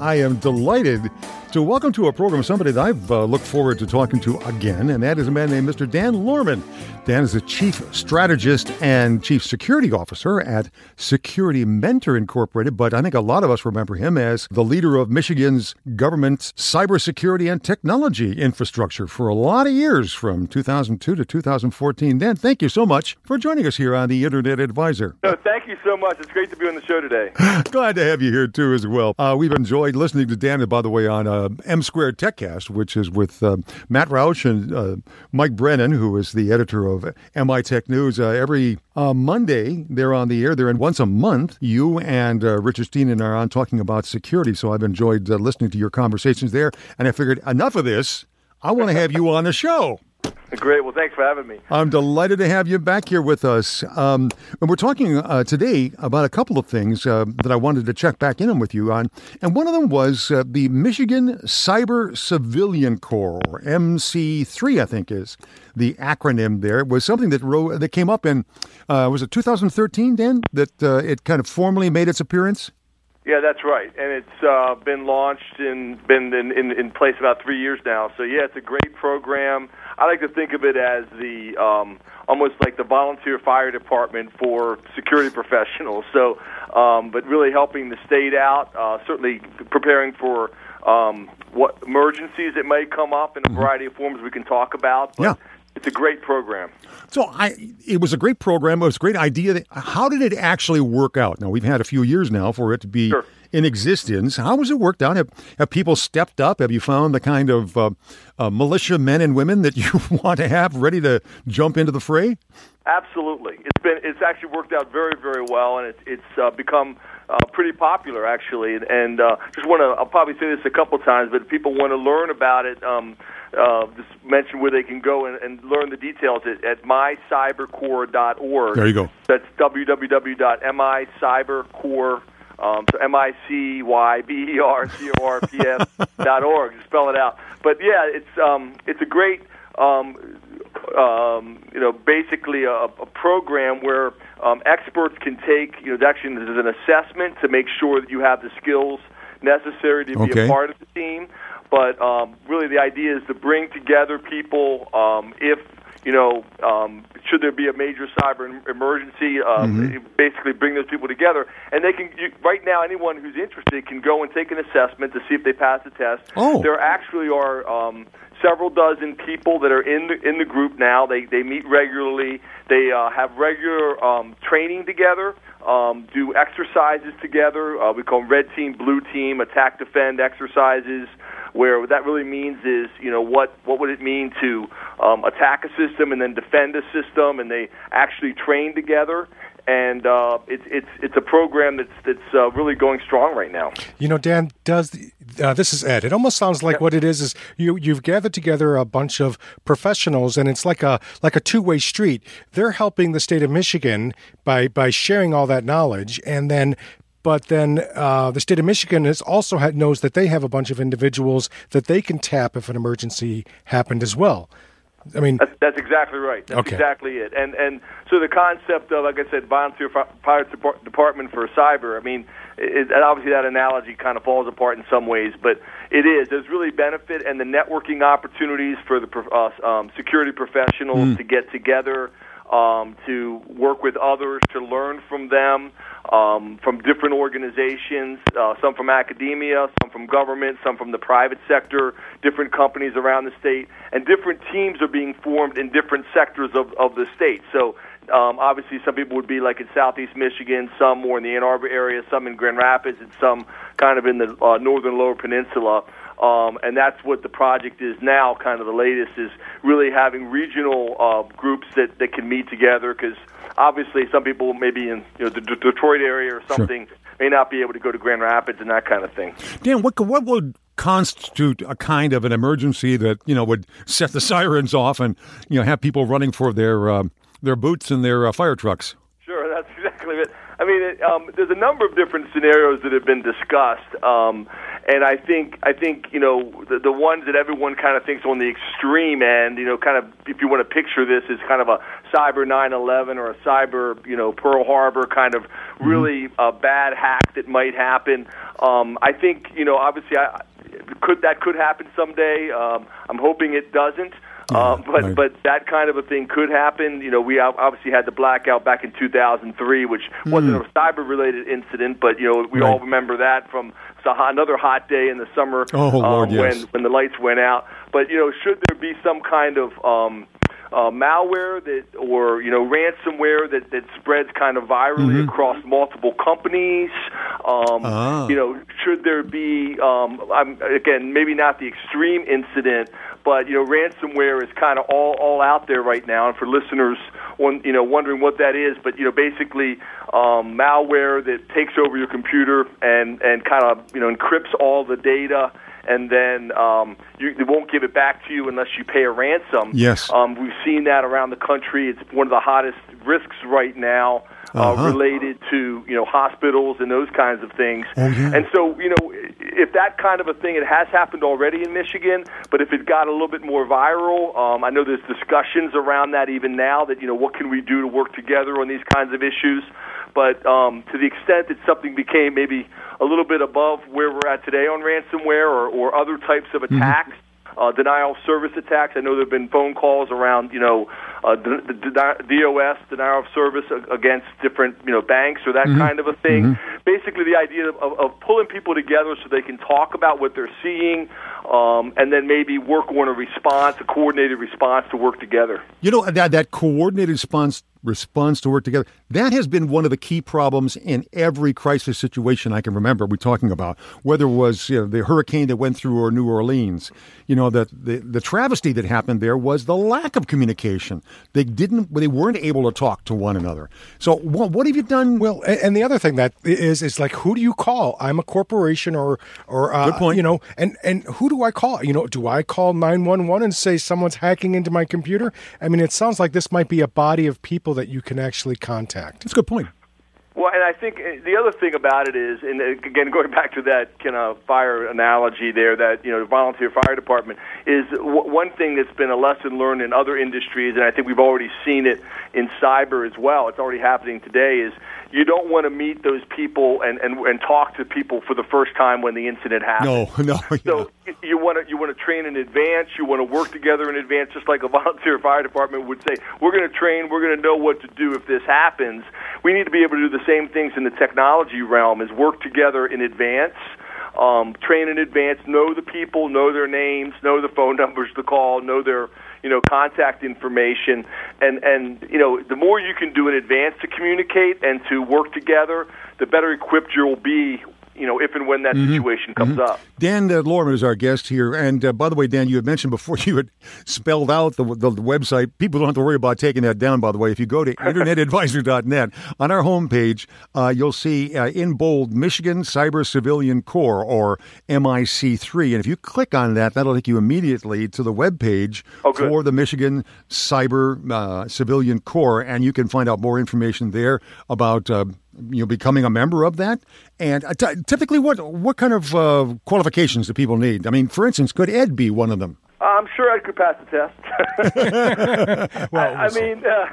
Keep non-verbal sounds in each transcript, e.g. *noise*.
I am delighted to welcome to our program somebody that I've uh, looked forward to talking to again, and that is a man named Mr. Dan Lohrmann. Dan is the Chief Strategist and Chief Security Officer at Security Mentor Incorporated, but I think a lot of us remember him as the leader of Michigan's government's cybersecurity and technology infrastructure for a lot of years from 2002 to 2014. Dan, thank you so much for joining us here on the Internet Advisor. No, thank you so much. It's great to be on the show today. *laughs* Glad to have you here, too, as well. Uh, we've enjoyed listening to Dan, by the way, on uh, M Squared TechCast, which is with uh, Matt Roush and uh, Mike Brennan, who is the editor of MI Tech News. Uh, every uh, Monday, they're on the air. They're in once a month. You and Richard Stiennon are on talking about security, so I've enjoyed listening to your conversations there. And I figured, enough of this. I want to have you on the show. Great. Well, thanks for having me. I'm delighted to have you back here with us. Um, and we're talking uh, today about a couple of things uh, that I wanted to check back in with you on. And one of them was uh, the Michigan Cyber Civilian Corps, or MC3, I think is the acronym there. It was something that, ro- that came up in, uh, was it 2013, Dan, that uh, it kind of formally made its appearance? Yeah, that's right, and it's uh, been launched and been in, in, in place about three years now. So yeah, it's a great program. I like to think of it as the um, almost like the volunteer fire department for security *laughs* professionals. So, um, but really helping the state out, uh, certainly preparing for um, what emergencies that may come up in a mm-hmm. variety of forms we can talk about. But yeah. It's a great program. So I, it was a great program. It was a great idea. How did it actually work out? Now we've had a few years now for it to be sure. in existence. How was it worked out? Have, have people stepped up? Have you found the kind of uh, uh, militia men and women that *laughs* you want to have ready to jump into the fray? Absolutely. It's been. It's actually worked out very, very well, and it's it's uh, become uh, pretty popular actually. And uh, just want to, I'll probably say this a couple times, but if people want to learn about it, um, uh, just mention where they can go and, and learn the details at, at mycybercorps.org. There you go. That's www.mycybercorps. Um, so M I C Y B E R C O R P S dot org. Spell it out. But yeah, it's um, it's a great um, um, you know basically a, a program where um, experts can take you know actually this is an assessment to make sure that you have the skills necessary to okay. be a part of the team. But um, really, the idea is to bring together people um, if you know, um, should there be a major cyber emergency, um, mm-hmm. basically bring those people together, and they can. You, right now, anyone who's interested can go and take an assessment to see if they pass the test. Oh. There actually are um, several dozen people that are in the in the group now. They they meet regularly. They uh, have regular um, training together. Um, do exercises together. Uh, we call them red team, blue team, attack, defend exercises where what that really means is, you know, what what would it mean to um, attack a system and then defend a system, and they actually train together. And uh, it's it's it's a program that's that's uh, really going strong right now. You know, Dan does uh, this is Ed. It almost sounds like what it is is you you've gathered together a bunch of professionals, and it's like a like a two way street. They're helping the state of Michigan by by sharing all that knowledge, and then but then uh, the state of Michigan has also had, knows that they have a bunch of individuals that they can tap if an emergency happened as well. I mean, that's, that's exactly right. That's okay. exactly it. And and so the concept of, like I said, volunteer fire department for cyber. I mean, it, obviously that analogy kind of falls apart in some ways, but it is. There's really benefit and the networking opportunities for the uh, um, security professionals mm. to get together um, to work with others, to learn from them, um, from different organizations, uh, some from academia, some from government, some from the private sector, different companies around the state, and different teams are being formed in different sectors of, of the state. So um, obviously, some people would be like in Southeast Michigan, some more in the Ann Arbor area, some in Grand Rapids, and some kind of in the uh, northern Lower Peninsula. Um, and that's what the project is now. Kind of the latest is really having regional uh, groups that, that can meet together because obviously some people maybe in you know the D- Detroit area or something sure. may not be able to go to Grand Rapids and that kind of thing. Dan, what what would constitute a kind of an emergency that you know would *laughs* set the sirens off and you know have people running for their uh, their boots and their uh, fire trucks? Sure, that's *laughs* exactly it. I mean, it, um, there's a number of different scenarios that have been discussed. Um, and I think I think you know the, the ones that everyone kind of thinks on the extreme end, you know, kind of if you want to picture this as kind of a cyber 9/11 or a cyber you know Pearl Harbor kind of really mm-hmm. a bad hack that might happen. Um, I think you know obviously I, could that could happen someday. Um, I'm hoping it doesn't. Yeah, um, but right. but that kind of a thing could happen. You know, we obviously had the blackout back in 2003, which mm. wasn't a cyber-related incident, but you know we right. all remember that from another hot day in the summer oh, Lord, um, yes. when when the lights went out. But you know, should there be some kind of um, uh, malware that or you know ransomware that that spreads kind of virally mm-hmm. across multiple companies. Um, ah. You know, should there be um, I'm, again maybe not the extreme incident, but you know ransomware is kind of all all out there right now. And for listeners, one you know wondering what that is, but you know basically um, malware that takes over your computer and and kind of you know encrypts all the data and then um, you, they won't give it back to you unless you pay a ransom. Yes, um, we've seen that around the country. It's one of the hottest risks right now. Uh, uh-huh. related to you know hospitals and those kinds of things. Oh, yeah. And so you know if that kind of a thing it has happened already in Michigan, but if it got a little bit more viral, um, I know there's discussions around that even now that you know what can we do to work together on these kinds of issues. But um, to the extent that something became maybe a little bit above where we're at today on ransomware or, or other types of mm-hmm. attacks. Mm-hmm. Uh, denial of service attacks. I know there have been phone calls around, you know, uh, the, the, DOS, denial of service against different, you know, banks or that mm-hmm. kind of a thing. Mm-hmm. Basically, the idea of, of, of pulling people together so they can talk about what they're seeing, um, and then maybe work on a response, a coordinated response to work together. You know that that coordinated response response to work together. That has been one of the key problems in every crisis situation I can remember we're talking about, whether it was you know, the hurricane that went through New Orleans. You know, the, the, the travesty that happened there was the lack of communication. They didn't, they weren't able to talk to one another. So what, what have you done? Well, and the other thing that is, is like, who do you call? I'm a corporation or, or, uh, Good point. you know, and, and who do I call? You know, do I call 911 and say someone's hacking into my computer? I mean, it sounds like this might be a body of people that you can actually contact. That's a good point. Well, and I think uh, the other thing about it is, and uh, again, going back to that kind of fire analogy there, that you know, the volunteer fire department is w- one thing that's been a lesson learned in other industries, and I think we've already seen it in cyber as well. It's already happening today. Is you don't want to meet those people and, and, and talk to people for the first time when the incident happens. No, *laughs* no. Yeah. So you want to you want to train in advance. You want to work together in advance, just like a *laughs* volunteer fire department would say. We're going to train. We're going to know what to do if this happens. We need to be able to do the same things in the technology realm: is work together in advance. Um, train in advance, know the people, know their names, know the phone numbers to call, know their you know, contact information, and and you know, the more you can do in advance to communicate and to work together, the better equipped you'll be you know, if and when that mm-hmm. situation comes mm-hmm. up. Dan uh, Lohrmann is our guest here. And uh, by the way, Dan, you had mentioned before *laughs* you had spelled out the, the, the, website. People don't have to worry about taking that down, by the way. If you go to *laughs* internetadvisor.net, on our homepage, uh, you'll see uh, in bold Michigan Cyber Civilian Corps, or MIC3. And if you click on that, that'll take you immediately to the web page oh, for the Michigan Cyber uh, Civilian Corps. And you can find out more information there about uh, you know, becoming a member of that? And uh, t- typically, what what kind of uh, qualifications do people need? I mean, for instance, could Ed be one of them? I'm sure I could pass the test. *laughs* well, I, I mean, uh,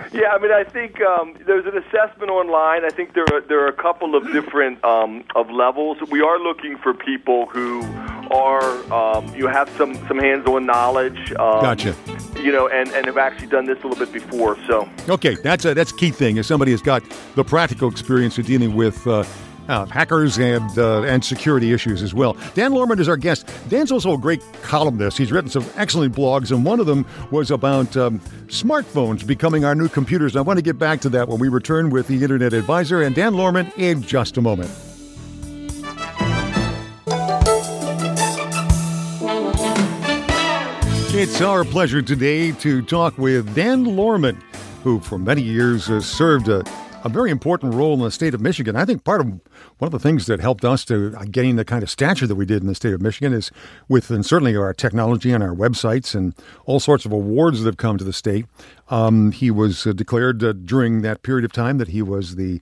*laughs* yeah, I mean, I think um, there's an assessment online. I think there are, there are a couple of different um, of levels. We are looking for people who are um, you have some some hands-on knowledge. Um, gotcha. You know, and, and have actually done this a little bit before. So okay, that's a that's a key thing. If somebody has got the practical experience of dealing with. Uh, uh, hackers and uh, and security issues as well. Dan Lohrmann is our guest. Dan's also a great columnist. He's written some excellent blogs, and one of them was about um, smartphones becoming our new computers. I want to get back to that when we return with the Internet Advisor and Dan Lohrmann in just a moment. It's our pleasure today to talk with Dan Lohrmann, who for many years has served a, a very important role in the state of Michigan. I think part of one of the things that helped us to gain the kind of stature that we did in the state of Michigan is with, and certainly our technology and our websites and all sorts of awards that have come to the state. Um, he was uh, declared uh, during that period of time that he was the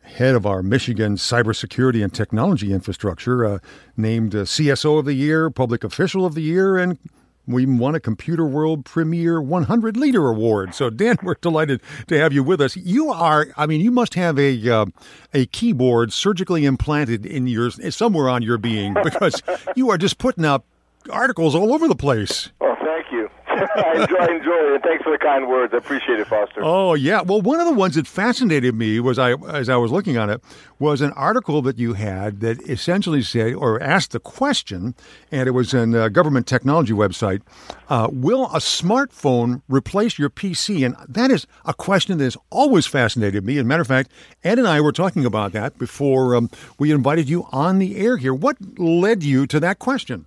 head of our Michigan cybersecurity and technology infrastructure, uh, named uh, CSO of the year, public official of the year, and We won a Computer World Premier 100 Leader Award. So, Dan, *laughs* we're delighted to have you with us. You are, I mean, you must have a uh, a keyboard surgically implanted in your somewhere on your being because *laughs* you are just putting up articles all over the place. Oh, thank you. I *laughs* enjoy, enjoy it, thanks for the kind words. I appreciate it, Foster. Oh yeah. Well, one of the ones that fascinated me was I, as I was looking on it, was an article that you had that essentially said or asked the question, and it was in a government technology website: uh, Will a smartphone replace your PC? And that is a question that has always fascinated me. As a matter of fact, Ed and I were talking about that before um, we invited you on the air here. What led you to that question?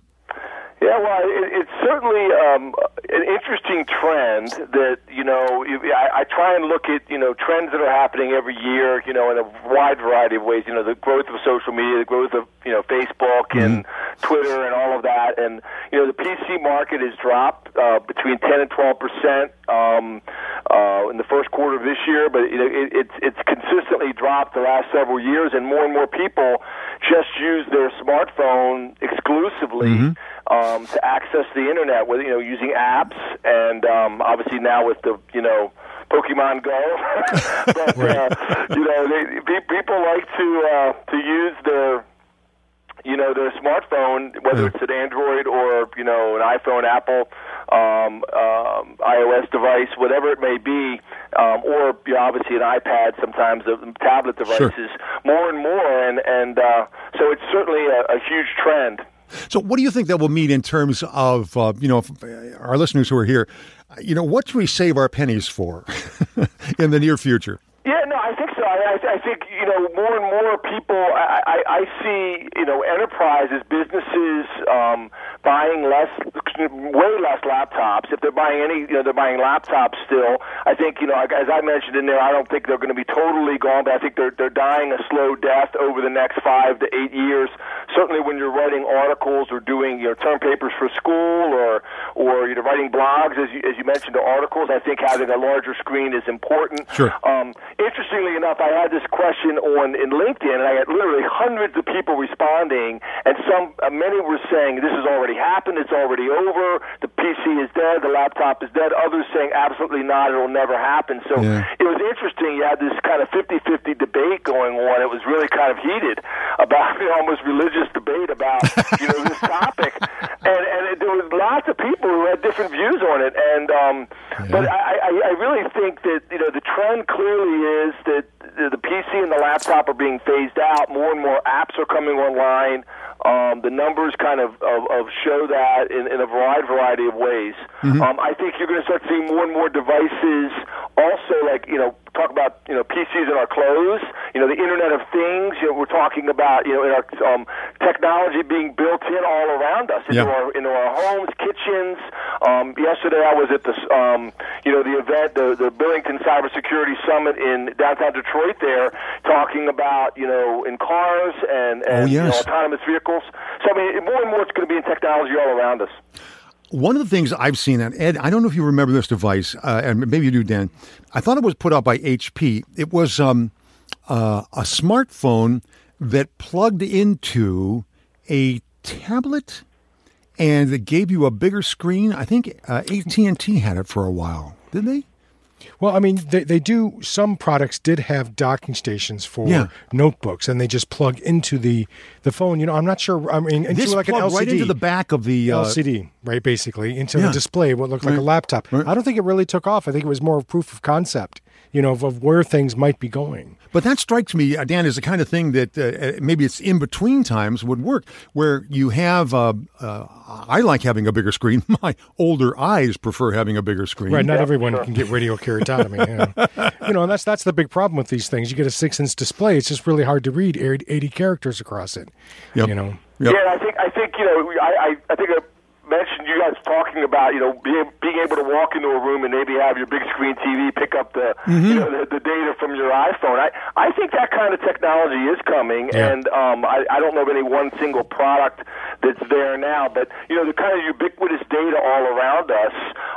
Yeah, well, it, it's certainly um, an interesting trend that you know. I, I try and look at you know trends that are happening every year, you know, in a wide variety of ways. You know, the growth of social media, the growth of you know Facebook and mm-hmm. Twitter and all of that, and you know the PC market has dropped uh, between ten and twelve percent um, uh, in the first quarter of this year, but you know, it, it's it's consistently dropped the last several years, and more and more people just use their smartphone exclusively. Mm-hmm. Um, to access the internet with you know using apps and um, obviously now with the you know Pokemon Go. *laughs* but right. uh, you know, they, people like to uh, to use their you know their smartphone, whether it's an Android or you know an iPhone, Apple, um, um, iOS device, whatever it may be, um, or you know, obviously an iPad, sometimes the tablet devices, sure. more and more, and and uh, so it's certainly a, a huge trend. So, what do you think that will mean in terms of uh, you know our listeners who are here? You know, what should we save our pennies for *laughs* in the near future? Yeah, no, I think so. I, I think you know more and more people. I, I, I see you know enterprises, businesses um, buying less, way less laptops. If they're buying any, you know, they're buying laptops still. I think you know, as I mentioned in there, I don't think they're going to be totally gone, but I think they're they're dying a slow death over the next five to eight years. Certainly, when you're writing articles or doing your know term papers for school or or you know writing blogs, as you as you mentioned, the articles. I think having a larger screen is important. Sure. Um, interestingly enough, I had this question on in LinkedIn, and I had literally hundreds of people responding, and some uh, many were saying this has already happened, it's already over, the PC is dead, the laptop is dead. Others saying absolutely not, it'll never happen. So yeah. it was interesting. You had this kind of 50-50 debate going on. It was really kind of heated about *laughs* know, almost religious debate about you know this topic, *laughs* and and it, there was lots of people who had different views on it, and um, yeah. but I, I I really think that you know the trend clearly is that the PC and the laptop are being phased out. More and more apps are coming online. Um, the numbers kind of, of, of show that in, in a wide variety of ways. Mm-hmm. Um, I think you're going to start seeing more and more devices also, like, you know, talk about, you know, PCs in our clothes, you know, the Internet of Things. You know, we're talking about, you know, in our um, technology being built in all around us, into, yeah. our, into our homes, Um, yesterday I was at the, um, you know, the event, the, the Billington Cybersecurity Summit in downtown Detroit there, talking about, you know, in cars and, and oh, yes. you know, autonomous vehicles vehicles. So I mean, more and more it's going to be in technology all around us. One of the things I've seen, and Ed, I don't know if you remember this device, uh, and maybe you do, Dan. I thought it was put out by HP. It was um, uh, a smartphone that plugged into a tablet, and it gave you a bigger screen. I think uh, AT and T had it for a while, didn't they? Well, I mean, they, they do. Some products did have docking stations for yeah. notebooks, and they just plug into the, the phone. You know, I'm not sure. I mean, into this like an LCD, right into the back of the uh, LCD, right? Basically, into yeah. the display, what looked like right. a laptop. Right. I don't think it really took off. I think it was more proof of concept you know, of, of, where things might be going. But that strikes me, uh, Dan, as the kind of thing that uh, uh, maybe it's in between times would work, where you have. Uh, uh, I like having a bigger screen. *laughs* My older eyes prefer having a bigger screen. Right. Not yeah, everyone sure. can get radial keratotomy. you, *laughs* know. you know, and that's that's the big problem with these things. You get a six-inch display; it's just really hard to read eighty characters across it. Yep. You know. Yep. Yeah, I think I think you know I I, I think. A, mentioned you guys talking about you know being being able to walk into a room and maybe have your big screen TV pick up the mm-hmm. you know the, the data from your iPhone. I I think that kind of technology is coming, yeah. and um, I I don't know of any one single product that's there now, but you know the kind of ubiquitous data all around us.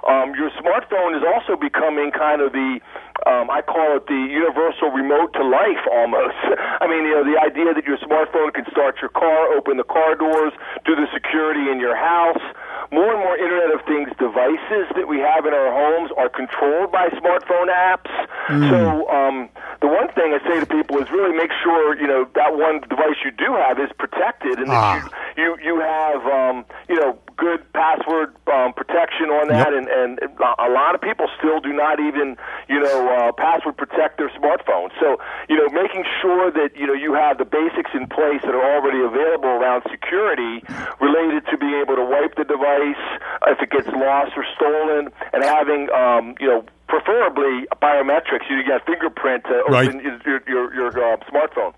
Um, your smartphone is also becoming kind of the um, I call it the universal remote to life almost. *laughs* I mean, you know, the idea that your smartphone can start your car, open the car doors, do the security in your house more and more Internet of Things devices that we have in our homes are controlled by smartphone apps. Mm. So um, the one thing I say to people is really make sure you know that one device you do have is protected, and ah. that you you, you have um, you know good password um, protection on that, yep. and, and a lot of people still do not even, you know, uh, password protect their smartphone. So, you know, making sure that you know you have the basics in place that are already available around security related to being able to wipe the device if it gets lost or stolen, and having, um, you know, preferably biometrics. You get fingerprint to open right. your your, your uh, smartphone.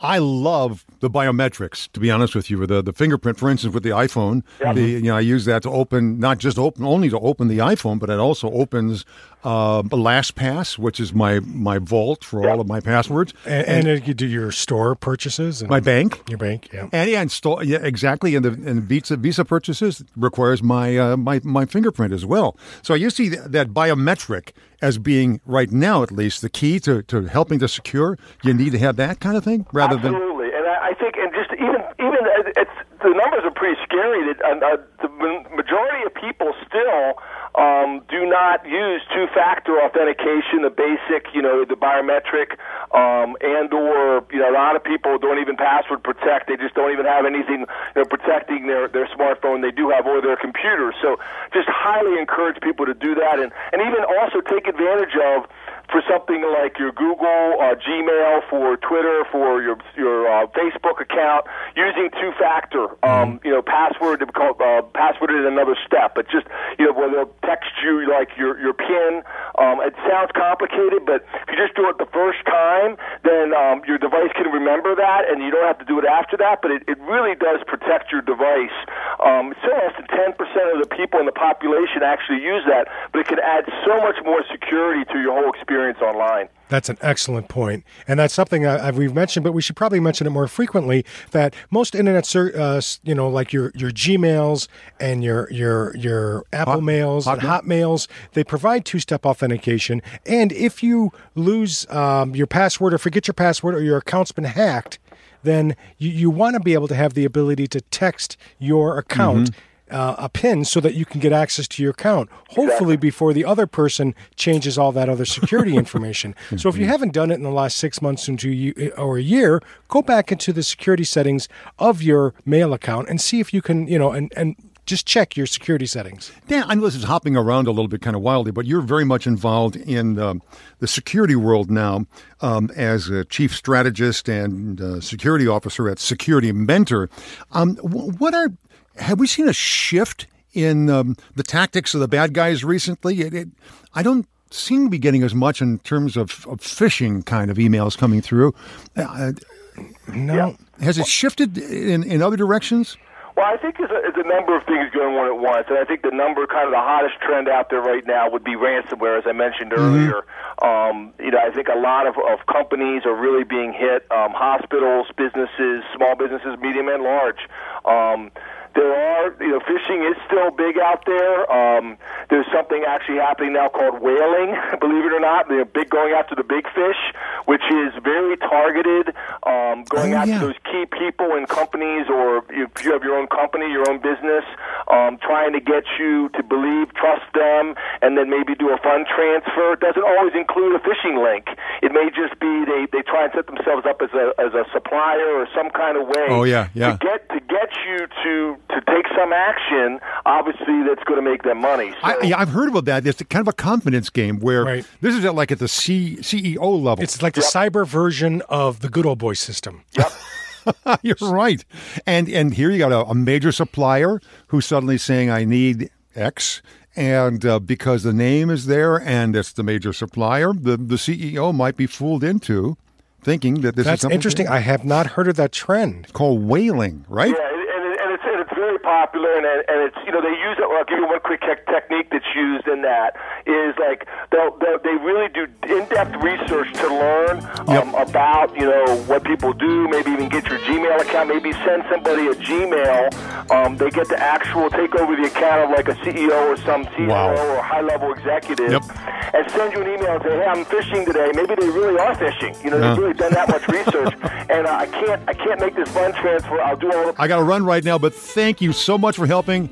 I love the biometrics, to be honest with you. The the fingerprint, for instance, with the iPhone, yeah. the, you know, I use that to open not just open only to open the iPhone, but it also opens uh, LastPass, which is my my vault for yeah. all of my passwords. And, and, and, you do your store purchases, And my bank, your bank, yeah, and yeah, install yeah, exactly. And the and Visa Visa purchases requires my uh, my my fingerprint as well. So you see that, that biometric as being right now at least the key to, to helping to secure you need to have that kind of thing rather than Absolutely. than I think, and just even even it's the numbers are pretty scary. That uh, the majority of people still um, do not use two-factor authentication, the basic, you know, the biometric, um, and or you know, a lot of people don't even password protect. They just don't even have anything, you know, protecting their their smartphone. They do have or their computer. So, just highly encourage people to do that, and and even also take advantage of for something like your Google, uh, Gmail, for Twitter, for your your uh, Facebook account, using two-factor, um, mm-hmm. you know, password, uh, password is another step. But just you know, where they'll text you like your your PIN. Um, it sounds complicated, but if you just do it the first time, then um, your device can remember that, and you don't have to do it after that. But it, it really does protect your device. Um, so less than 10% of the people in the population actually use that, but it can add so much more security to your whole experience experience online. That's an excellent point, and that's something I, we've mentioned, but we should probably mention it more frequently. That most internet, uh, you know, like your your Gmails and your your your Apple Hot, Mails Hot and Hotmails, they provide two step authentication. And if you lose um, your password or forget your password or your account's been hacked, then you, you want to be able to have the ability to text your account. Mm-hmm uh, a pin so that you can get access to your account, hopefully exactly. before the other person changes all that other security *laughs* information. so if you haven't done it in the last six months into or a year, go back into the security settings of your mail account and see if you can, you know, and, and just check your security settings. Dan, I know this is hopping around a little bit kind of wildly, but you're very much involved in um, the security world now um, as a chief strategist and uh, security officer at Security Mentor. Um, what are have we seen a shift in um, the tactics of the bad guys recently? It, it, I don't seem to be getting as much in terms of, of phishing kind of emails coming through. Uh, no. Yeah. Has it shifted in, in other directions? Well, I think there's a, there's a number of things going on at once, and I think the number, kind of the hottest trend out there right now, would be ransomware, as I mentioned mm-hmm. earlier. Um, you know, I think a lot of, of companies are really being hit. Um, hospitals, businesses, small businesses, medium and large. Um, there are, you know, phishing is still big out there. Um, there's something actually happening now called whaling, *laughs* believe it or not. They're big going after the big fish, which is very targeted, um, going oh, after yeah. those key people and companies, or if you have your own company, your own business, um, trying to get you to believe, trust them, and then maybe do a fund transfer. It doesn't always include a phishing link. It may just be they, they try and set themselves up as a as a supplier or some kind of way. Oh yeah, yeah. To get to get you to to take some action, obviously that's going to make them money. So, I, yeah, I've heard about that. It's kind of a confidence game where right. this is at like at the C, CEO level. It's like the yep. cyber version of the good old boy system. Yep. *laughs* You're right. And and here you got a, a, major supplier who's suddenly saying, "I need X." And uh, because the name is there and it's the major supplier, the, the CEO might be fooled into thinking that this That's is interesting. I have not heard of that trend. It's called whaling, right? Yeah, very popular, and and it's you know they use it. I'll give you one quick technique that's used in that is like they'll, they'll they really do in-depth research to learn um, yep. about you know what people do. Maybe even get your Gmail account. Maybe send somebody a Gmail. Um, they get the actual take over the account of like a CEO or some CFO wow. or high-level executive, yep. and send you an email and say, "Hey, I'm fishing today." Maybe they really are fishing. You know, they've really done that much research, *laughs* and uh, I can't I can't make this fund transfer. I'll do all. The- I got to run right now, but thank you so much for helping